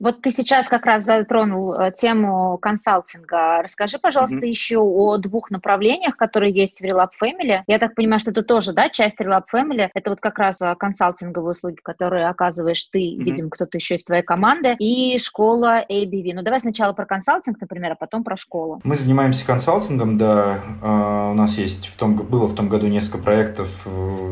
Вот ты сейчас как раз затронул э, тему консалтинга. Расскажи, пожалуйста, mm-hmm. еще о двух направлениях, которые есть в Relab Family. Я так понимаю, что это тоже, да, часть Relab Family. Это вот как раз э, консалтинговые услуги, которые оказываешь ты, mm-hmm. видимо, кто-то еще из твоей команды, и школа ABV. Ну, давай сначала про консалтинг, например, а потом про школу. Мы занимаемся консалтингом, да. Uh, у нас есть в том, было в том году несколько проектов,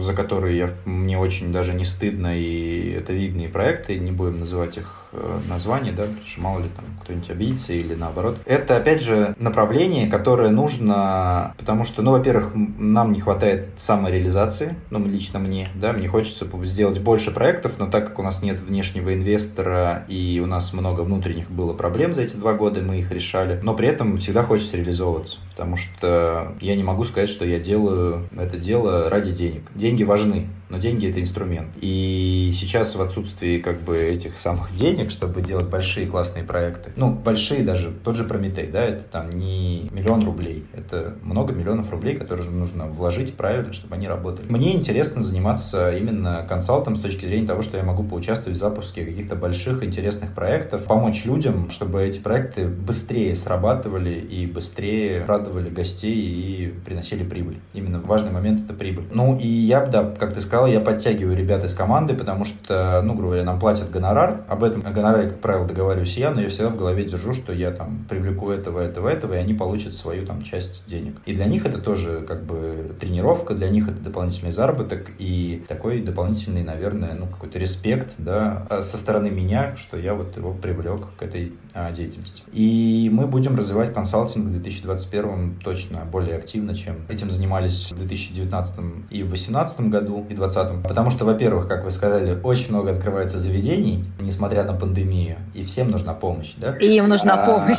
за которые я, мне очень даже не стыдно, и это видные проекты, не будем называть их Э, название, да, потому что мало ли там кто-нибудь обидится или наоборот. Это, опять же, направление, которое нужно, потому что, ну, во-первых, нам не хватает самореализации, ну, лично мне, да, мне хочется сделать больше проектов, но так как у нас нет внешнего инвестора и у нас много внутренних было проблем за эти два года, мы их решали, но при этом всегда хочется реализовываться, потому что я не могу сказать, что я делаю это дело ради денег. Деньги важны, но деньги это инструмент. И сейчас в отсутствии как бы этих самых денег, чтобы делать большие классные проекты, ну, большие даже, тот же Прометей, да, это там не миллион рублей, это много миллионов рублей, которые нужно вложить правильно, чтобы они работали. Мне интересно заниматься именно консалтом с точки зрения того, что я могу поучаствовать в запуске каких-то больших интересных проектов, помочь людям, чтобы эти проекты быстрее срабатывали и быстрее радовали гостей и приносили прибыль. Именно важный момент это прибыль. Ну и я, да, как ты сказал, я подтягиваю ребят из команды, потому что, ну, грубо говоря, нам платят гонорар. Об этом гонораре, как правило, договариваюсь я, но я всегда в голове держу, что я там привлеку этого, этого, этого, и они получат свою там часть денег. И для них это тоже как бы тренировка, для них это дополнительный заработок и такой дополнительный, наверное, ну, какой-то респект, да, а со стороны меня, что я вот его привлек к этой а, деятельности. И мы будем развивать консалтинг в 2021 точно более активно, чем этим занимались в 2019 и в 2018 году, и 2020. Потому что, во-первых, как вы сказали, очень много открывается заведений, несмотря на пандемию, и всем нужна помощь, да? И им нужна а, помощь,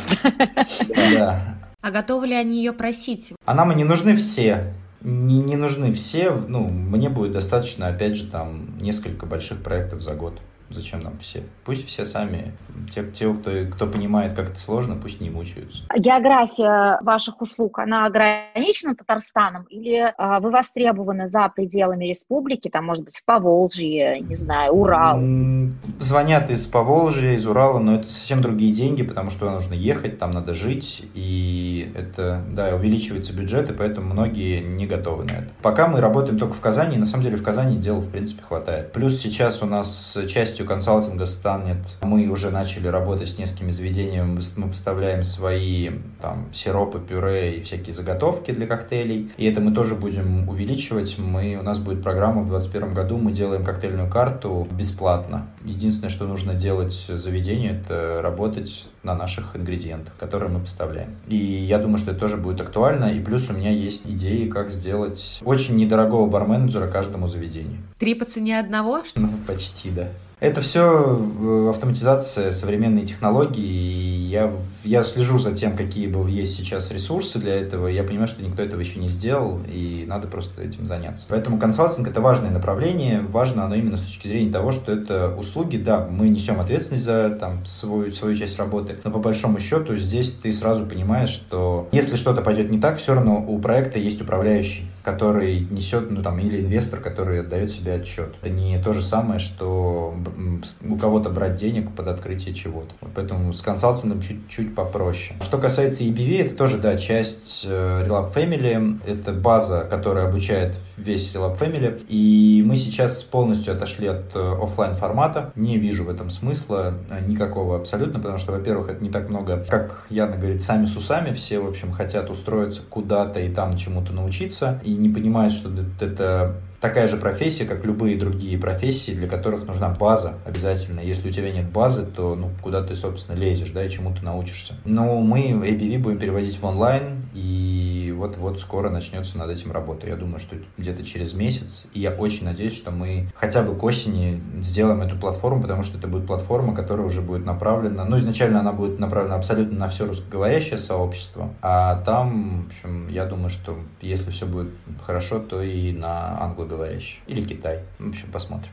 да. А готовы ли они ее просить? А нам и не нужны все. Не, не нужны все. Ну, мне будет достаточно, опять же, там, несколько больших проектов за год. Зачем нам все? Пусть все сами, те, те кто, кто понимает, как это сложно, пусть не мучаются. География ваших услуг, она ограничена Татарстаном или а, вы востребованы за пределами республики, там, может быть, в Поволжье, не знаю, Урал? Звонят из Поволжья, из Урала, но это совсем другие деньги, потому что нужно ехать, там надо жить, и это, да, увеличивается бюджет, и поэтому многие не готовы на это. Пока мы работаем только в Казани, и на самом деле в Казани дел, в принципе, хватает. Плюс сейчас у нас часть частью консалтинга станет, мы уже начали работать с несколькими заведениями, мы поставляем свои там сиропы, пюре и всякие заготовки для коктейлей, и это мы тоже будем увеличивать. Мы, у нас будет программа в 2021 году, мы делаем коктейльную карту бесплатно. Единственное, что нужно делать заведению, это работать на наших ингредиентах, которые мы поставляем. И я думаю, что это тоже будет актуально. И плюс у меня есть идеи, как сделать очень недорогого барменеджера каждому заведению. Три по цене одного? Ну, почти, да. Это все э, автоматизация, современные технологии, и я, я слежу за тем, какие бы есть сейчас ресурсы для этого, я понимаю, что никто этого еще не сделал, и надо просто этим заняться. Поэтому консалтинг — это важное направление, важно оно именно с точки зрения того, что это услуги, да, мы несем ответственность за там, свою, свою часть работы, но по большому счету здесь ты сразу понимаешь, что если что-то пойдет не так, все равно у проекта есть управляющий, который несет, ну там, или инвестор, который отдает себе отчет. Это не то же самое, что у кого-то брать денег под открытие чего-то. Поэтому с консалтингом чуть-чуть попроще. Что касается EBV, это тоже, да, часть э, Relab Family. Это база, которая обучает весь Relab Family. И мы сейчас полностью отошли от э, офлайн формата. Не вижу в этом смысла э, никакого абсолютно, потому что, во-первых, это не так много, как Яна говорит, сами с усами. Все, в общем, хотят устроиться куда-то и там чему-то научиться. И не понимают, что это такая же профессия, как любые другие профессии, для которых нужна база обязательно. Если у тебя нет базы, то ну, куда ты, собственно, лезешь, да, и чему ты научишься. Но мы ABV будем переводить в онлайн, и вот-вот скоро начнется над этим работа. Я думаю, что где-то через месяц, и я очень надеюсь, что мы хотя бы к осени сделаем эту платформу, потому что это будет платформа, которая уже будет направлена, ну, изначально она будет направлена абсолютно на все русскоговорящее сообщество, а там, в общем, я думаю, что если все будет хорошо, то и на англо русскоговорящий. Или Китай. В общем, посмотрим.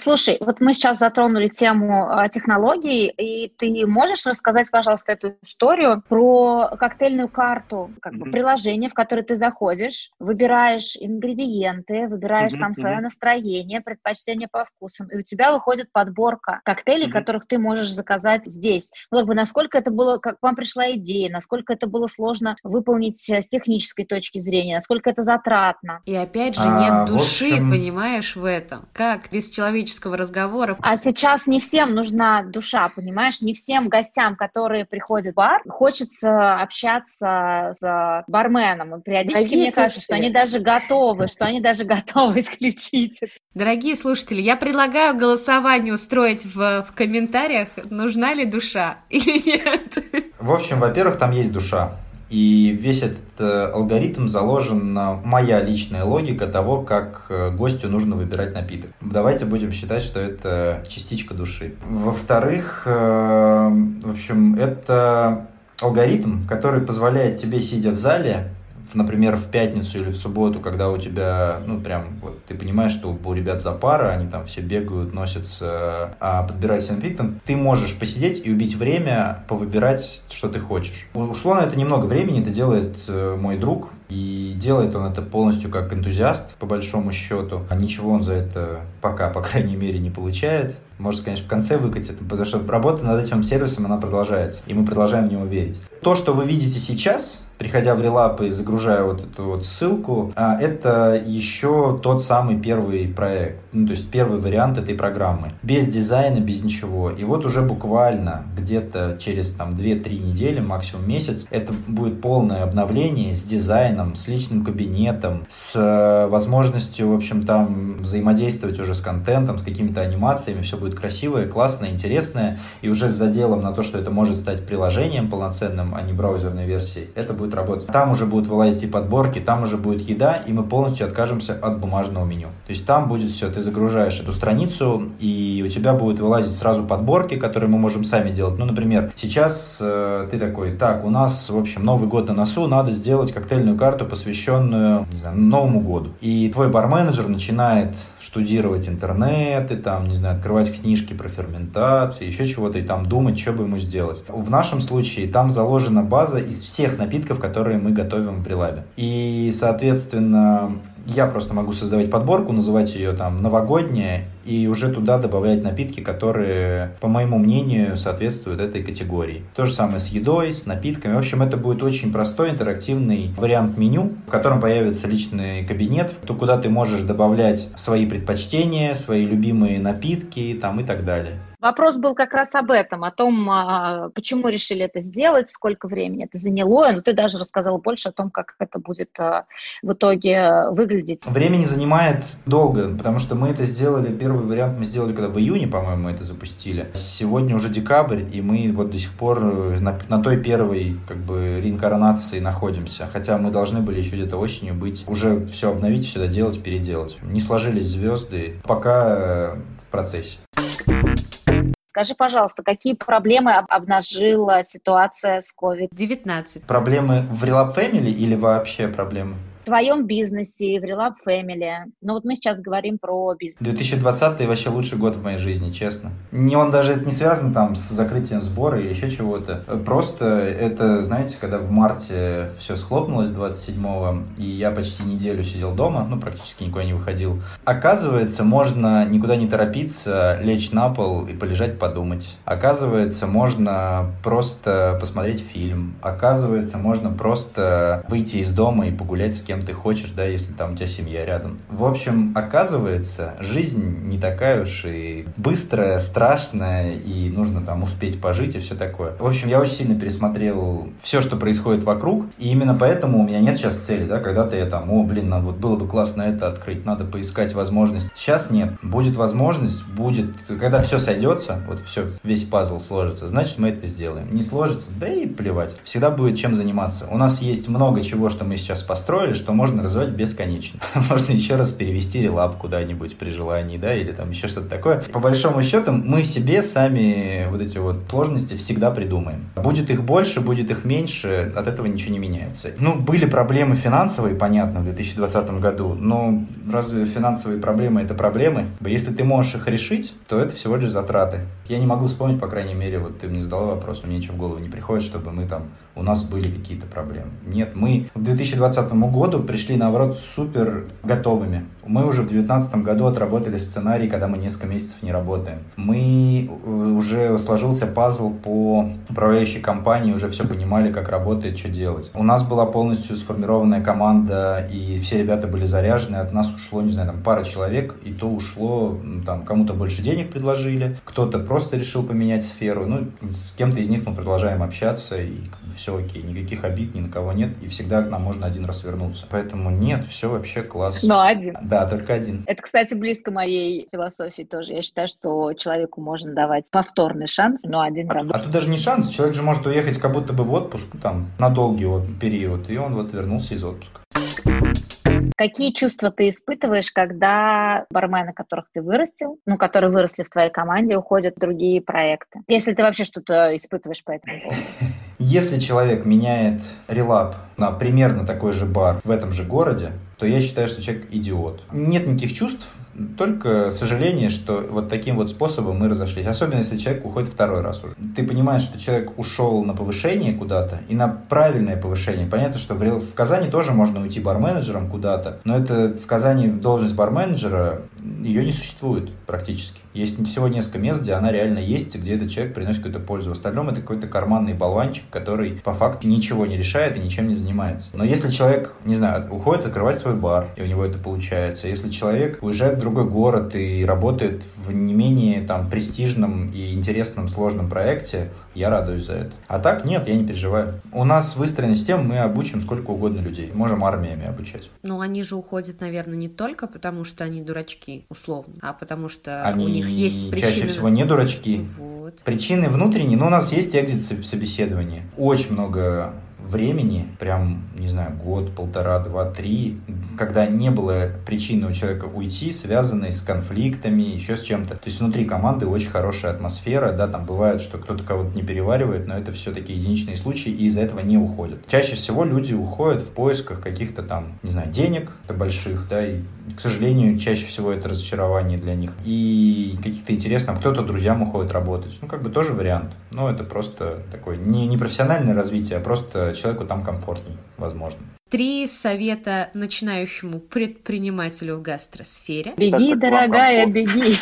Слушай, вот мы сейчас затронули тему а, технологий, и ты можешь рассказать, пожалуйста, эту историю про коктейльную карту, как бы mm-hmm. приложение, в которое ты заходишь, выбираешь ингредиенты, выбираешь mm-hmm. там свое настроение, предпочтение по вкусам, и у тебя выходит подборка коктейлей, mm-hmm. которых ты можешь заказать здесь. Ну, как бы насколько это было, как вам пришла идея, насколько это было сложно выполнить с технической точки зрения, насколько это затратно. И опять же, нет а, души, общем... понимаешь, в этом. Как без человеческого разговора. А сейчас не всем нужна душа, понимаешь? Не всем гостям, которые приходят в бар, хочется общаться с барменом. И периодически Дорогие мне кажется, что они даже готовы, что они даже готовы исключить. Дорогие слушатели, я предлагаю голосование устроить в, в комментариях, нужна ли душа или нет. В общем, во-первых, там есть душа. И весь этот э, алгоритм заложен на моя личная логика того, как э, гостю нужно выбирать напиток. Давайте будем считать, что это частичка души. Во-вторых, э, в общем, это алгоритм, который позволяет тебе, сидя в зале, например, в пятницу или в субботу, когда у тебя, ну, прям, вот, ты понимаешь, что у ребят за пара, они там все бегают, носятся, а подбирают себе напиток, ты можешь посидеть и убить время, повыбирать, что ты хочешь. Ушло на это немного времени, это делает э, мой друг, и делает он это полностью как энтузиаст, по большому счету. А ничего он за это пока, по крайней мере, не получает. Может, конечно, в конце выкатит, потому что работа над этим сервисом, она продолжается, и мы продолжаем в него верить. То, что вы видите сейчас, приходя в релап и загружая вот эту вот ссылку, а, это еще тот самый первый проект, ну, то есть первый вариант этой программы. Без дизайна, без ничего. И вот уже буквально где-то через там 2-3 недели, максимум месяц, это будет полное обновление с дизайном, с личным кабинетом, с э, возможностью, в общем, там взаимодействовать уже с контентом, с какими-то анимациями. Все будет красивое, классное, интересное. И уже с заделом на то, что это может стать приложением полноценным, а не браузерной версией, это будет будет работать. Там уже будут вылазить и подборки, там уже будет еда, и мы полностью откажемся от бумажного меню. То есть там будет все, ты загружаешь эту страницу, и у тебя будут вылазить сразу подборки, которые мы можем сами делать. Ну, например, сейчас э, ты такой, так, у нас, в общем, Новый год на носу, надо сделать коктейльную карту, посвященную, не знаю, Новому году. И твой барменеджер начинает штудировать интернет, и там, не знаю, открывать книжки про ферментации, еще чего-то, и там думать, что бы ему сделать. В нашем случае там заложена база из всех напитков, которые мы готовим в прилабе. И, соответственно, я просто могу создавать подборку, называть ее там новогодняя, и уже туда добавлять напитки, которые, по моему мнению, соответствуют этой категории. То же самое с едой, с напитками. В общем, это будет очень простой интерактивный вариант меню, в котором появится личный кабинет, то куда ты можешь добавлять свои предпочтения, свои любимые напитки там и так далее. Вопрос был как раз об этом, о том, а, почему решили это сделать, сколько времени это заняло. Но ну, ты даже рассказал больше о том, как это будет а, в итоге выглядеть. Времени занимает долго, потому что мы это сделали, первый вариант мы сделали, когда в июне, по-моему, мы это запустили. Сегодня уже декабрь, и мы вот до сих пор на, на той первой как бы реинкарнации находимся. Хотя мы должны были еще где-то осенью быть, уже все обновить, все доделать, переделать. Не сложились звезды, пока э, в процессе. Скажи, пожалуйста, какие проблемы обнажила ситуация с COVID-19? Проблемы в Relab Family или вообще проблемы? Твоем бизнесе, в Relab Family. Но вот мы сейчас говорим про бизнес. 2020 вообще лучший год в моей жизни, честно. Не он даже не связан там с закрытием сбора или еще чего-то. Просто это, знаете, когда в марте все схлопнулось 27-го, и я почти неделю сидел дома, ну, практически никуда не выходил. Оказывается, можно никуда не торопиться, лечь на пол и полежать подумать. Оказывается, можно просто посмотреть фильм. Оказывается, можно просто выйти из дома и погулять с кем ты хочешь, да, если там у тебя семья рядом. В общем, оказывается, жизнь не такая уж и быстрая, страшная, и нужно там успеть пожить и все такое. В общем, я очень сильно пересмотрел все, что происходит вокруг, и именно поэтому у меня нет сейчас цели, да, когда-то я там, о, блин, вот было бы классно это открыть, надо поискать возможность. Сейчас нет. Будет возможность, будет, когда все сойдется, вот все, весь пазл сложится, значит, мы это сделаем. Не сложится, да и плевать. Всегда будет чем заниматься. У нас есть много чего, что мы сейчас построили, что можно развивать бесконечно. можно еще раз перевести релап куда-нибудь при желании, да, или там еще что-то такое. По большому счету, мы себе сами вот эти вот сложности всегда придумаем. Будет их больше, будет их меньше, от этого ничего не меняется. Ну, были проблемы финансовые, понятно, в 2020 году, но разве финансовые проблемы это проблемы? Если ты можешь их решить, то это всего лишь затраты. Я не могу вспомнить, по крайней мере, вот ты мне задал вопрос, мне ничего в голову не приходит, чтобы мы там у нас были какие-то проблемы. Нет, мы к 2020 году пришли, наоборот, супер готовыми. Мы уже в 2019 году отработали сценарий, когда мы несколько месяцев не работаем. Мы э, уже сложился пазл по управляющей компании, уже все понимали, как работает, что делать. У нас была полностью сформированная команда, и все ребята были заряжены. От нас ушло, не знаю, там пара человек, и то ушло, там кому-то больше денег предложили, кто-то просто решил поменять сферу. Ну, с кем-то из них мы продолжаем общаться, и все окей, никаких обид ни на кого нет, и всегда к нам можно один раз вернуться. Поэтому нет, все вообще класс. Но один. Да, только один. Это, кстати, близко моей философии тоже. Я считаю, что человеку можно давать повторный шанс, но один а, раз. А тут даже не шанс, человек же может уехать как будто бы в отпуск, там, на долгий период, и он вот вернулся из отпуска. Какие чувства ты испытываешь, когда бармены, которых ты вырастил, ну, которые выросли в твоей команде, уходят в другие проекты? Если ты вообще что-то испытываешь по этому поводу. Если человек меняет релап на примерно такой же бар в этом же городе, то я считаю, что человек идиот. Нет никаких чувств, только сожаление, что вот таким вот способом мы разошлись. Особенно, если человек уходит второй раз уже. Ты понимаешь, что человек ушел на повышение куда-то и на правильное повышение. Понятно, что в, в Казани тоже можно уйти барменеджером куда-то, но это в Казани должность барменеджера, ее не существует практически. Есть всего несколько мест, где она реально есть, где этот человек приносит какую-то пользу. В остальном это какой-то карманный болванчик, который по факту ничего не решает и ничем не занимается. Но если человек, не знаю, уходит открывать свой бар, и у него это получается, если человек уезжает в другой город и работает в не менее там престижном и интересном сложном проекте, я радуюсь за это. А так нет, я не переживаю. У нас выстроена система, мы обучим сколько угодно людей. Можем армиями обучать. Ну, они же уходят, наверное, не только потому, что они дурачки, условно, а потому что они у них есть причины. Чаще всего не дурачки. Вот. Причины внутренние, но у нас есть экзит собеседование. Очень много времени, прям, не знаю, год, полтора, два, три, когда не было причины у человека уйти, связанной с конфликтами, еще с чем-то. То есть внутри команды очень хорошая атмосфера, да, там бывает, что кто-то кого-то не переваривает, но это все-таки единичные случаи, и из-за этого не уходят. Чаще всего люди уходят в поисках каких-то там, не знаю, денег больших, да, и, к сожалению, чаще всего это разочарование для них. И каких-то интересных, кто-то друзьям уходит работать. Ну, как бы тоже вариант. Но это просто такое не, не профессиональное развитие, а просто человеку там комфортней, возможно. Три совета начинающему предпринимателю в гастросфере. Беги, дорогая, беги.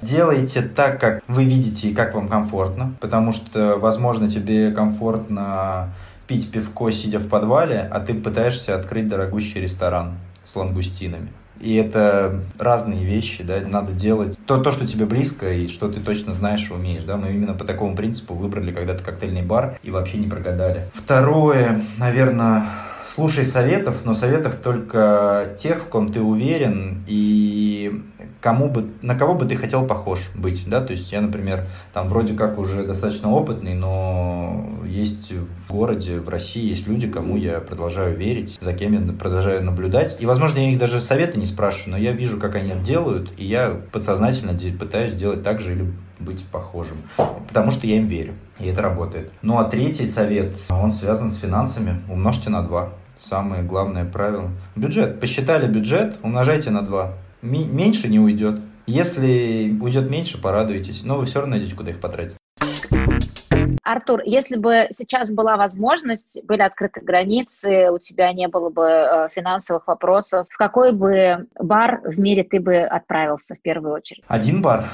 Делайте так, как вы видите и как вам комфортно, потому что, возможно, тебе комфортно пить пивко, сидя в подвале, а ты пытаешься открыть дорогущий ресторан с лангустинами. И это разные вещи, да, надо делать то, то, что тебе близко и что ты точно знаешь и умеешь, да. Мы именно по такому принципу выбрали когда-то коктейльный бар и вообще не прогадали. Второе, наверное, слушай советов, но советов только тех, в ком ты уверен и кому бы, на кого бы ты хотел похож быть, да, то есть я, например, там вроде как уже достаточно опытный, но есть в городе, в России есть люди, кому я продолжаю верить, за кем я продолжаю наблюдать, и, возможно, я их даже советы не спрашиваю, но я вижу, как они это делают, и я подсознательно пытаюсь делать так же или быть похожим, потому что я им верю, и это работает. Ну а третий совет, он связан с финансами, умножьте на два. Самое главное правило. Бюджет. Посчитали бюджет, умножайте на два меньше не уйдет. Если уйдет меньше, порадуйтесь. Но вы все равно найдете, куда их потратить. Артур, если бы сейчас была возможность, были открыты границы, у тебя не было бы э, финансовых вопросов, в какой бы бар в мире ты бы отправился в первую очередь? Один бар.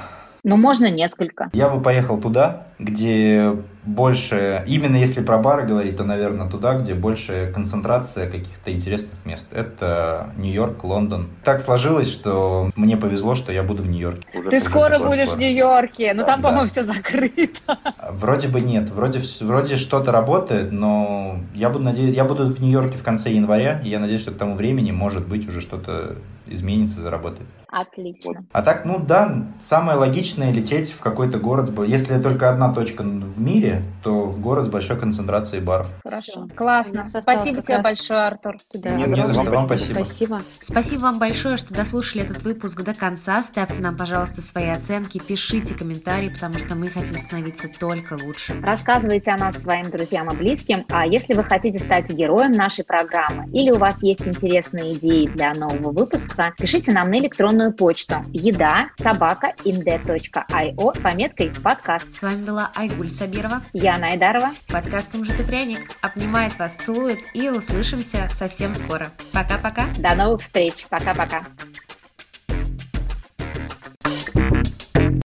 Ну, можно несколько. Я бы поехал туда, где больше, именно если про бары говорить, то, наверное, туда, где больше концентрация каких-то интересных мест. Это Нью-Йорк, Лондон. Так сложилось, что мне повезло, что я буду в Нью-Йорке. Ты скоро будешь скоро. в Нью-Йорке, но да, там, по-моему, все закрыто. Вроде бы нет, вроде, вроде что-то работает, но я буду, надеяться, я буду в Нью-Йорке в конце января, и я надеюсь, что к тому времени, может быть, уже что-то изменится, заработает. Отлично. Вот. А так, ну да, самое логичное лететь в какой-то город. Если только одна точка в мире, то в город с большой концентрацией баров. Хорошо. Классно. Спасибо тебе большое, Артур. Да, не, не за вам спасибо. спасибо. Спасибо вам большое, что дослушали этот выпуск до конца. Ставьте нам, пожалуйста, свои оценки, пишите комментарии, потому что мы хотим становиться только лучше. Рассказывайте о нас своим друзьям и близким. А если вы хотите стать героем нашей программы или у вас есть интересные идеи для нового выпуска, пишите нам на электронную почту еда собака inde.io пометкой подкаст. С вами была Айгуль Сабирова. Я Найдарова. Подкаст «Ужин и пряник» обнимает вас, целует и услышимся совсем скоро. Пока-пока. До новых встреч. Пока-пока.